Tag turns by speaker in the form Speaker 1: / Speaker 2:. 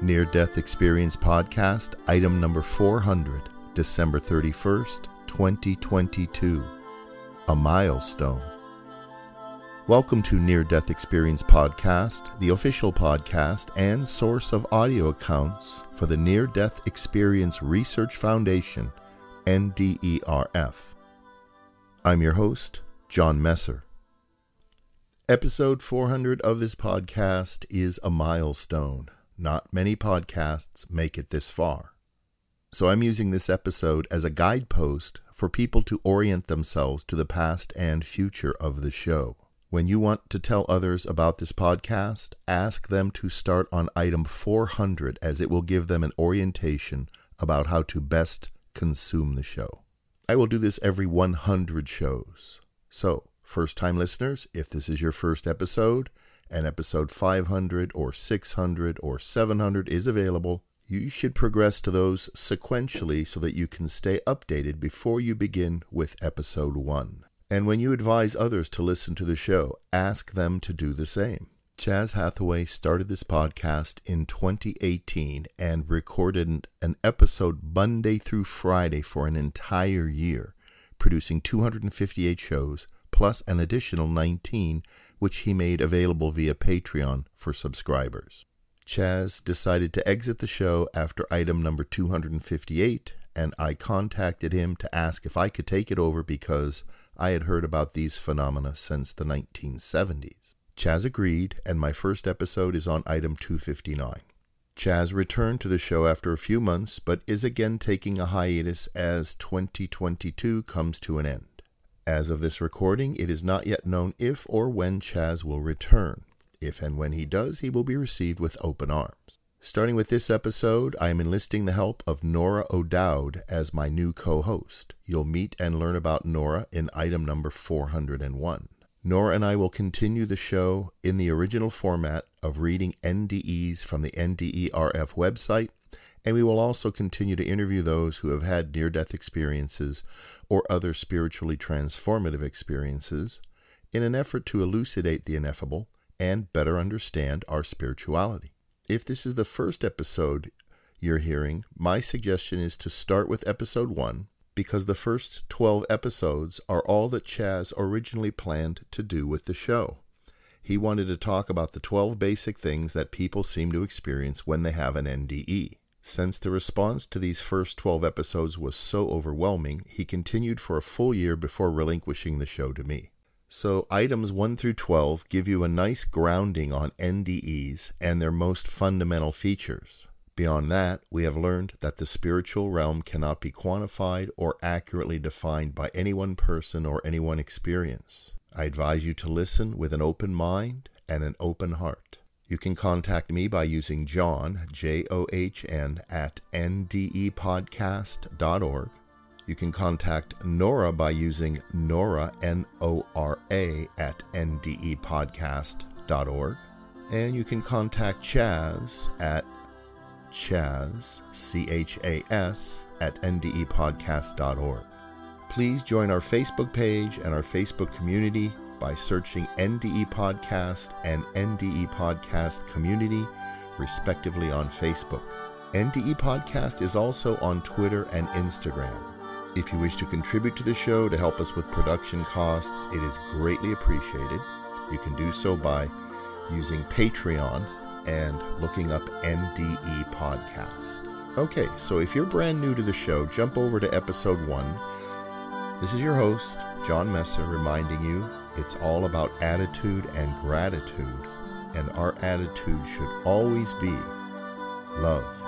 Speaker 1: Near Death Experience Podcast, item number 400, December 31st, 2022. A milestone. Welcome to Near Death Experience Podcast, the official podcast and source of audio accounts for the Near Death Experience Research Foundation, NDERF. I'm your host, John Messer. Episode 400 of this podcast is a milestone. Not many podcasts make it this far. So I'm using this episode as a guidepost for people to orient themselves to the past and future of the show. When you want to tell others about this podcast, ask them to start on item 400 as it will give them an orientation about how to best consume the show. I will do this every 100 shows. So, first time listeners, if this is your first episode, and episode 500 or 600 or 700 is available, you should progress to those sequentially so that you can stay updated before you begin with episode 1. And when you advise others to listen to the show, ask them to do the same. Chas Hathaway started this podcast in 2018 and recorded an episode Monday through Friday for an entire year, producing 258 shows plus an additional 19 which he made available via Patreon for subscribers. Chas decided to exit the show after item number 258, and I contacted him to ask if I could take it over because I had heard about these phenomena since the 1970s. Chas agreed, and my first episode is on item 259. Chas returned to the show after a few months, but is again taking a hiatus as 2022 comes to an end. As of this recording, it is not yet known if or when Chas will return. If and when he does, he will be received with open arms. Starting with this episode, I am enlisting the help of Nora O'Dowd as my new co host. You'll meet and learn about Nora in item number 401. Nora and I will continue the show in the original format of reading NDEs from the NDERF website and we will also continue to interview those who have had near death experiences or other spiritually transformative experiences in an effort to elucidate the ineffable and better understand our spirituality. If this is the first episode you're hearing, my suggestion is to start with episode 1 because the first 12 episodes are all that Chas originally planned to do with the show. He wanted to talk about the 12 basic things that people seem to experience when they have an NDE. Since the response to these first 12 episodes was so overwhelming, he continued for a full year before relinquishing the show to me. So, items 1 through 12 give you a nice grounding on NDEs and their most fundamental features. Beyond that, we have learned that the spiritual realm cannot be quantified or accurately defined by any one person or any one experience. I advise you to listen with an open mind and an open heart. You can contact me by using John, J O H N, at ndepodcast.org. You can contact Nora by using Nora, N O R A, at ndepodcast.org. And you can contact Chas at Chas, C H A S, at ndepodcast.org. Please join our Facebook page and our Facebook community by searching NDE Podcast and NDE Podcast Community, respectively, on Facebook. NDE Podcast is also on Twitter and Instagram. If you wish to contribute to the show to help us with production costs, it is greatly appreciated. You can do so by using Patreon and looking up NDE Podcast. Okay, so if you're brand new to the show, jump over to episode one. This is your host, John Messer, reminding you It's all about attitude and gratitude, and our attitude should always be love.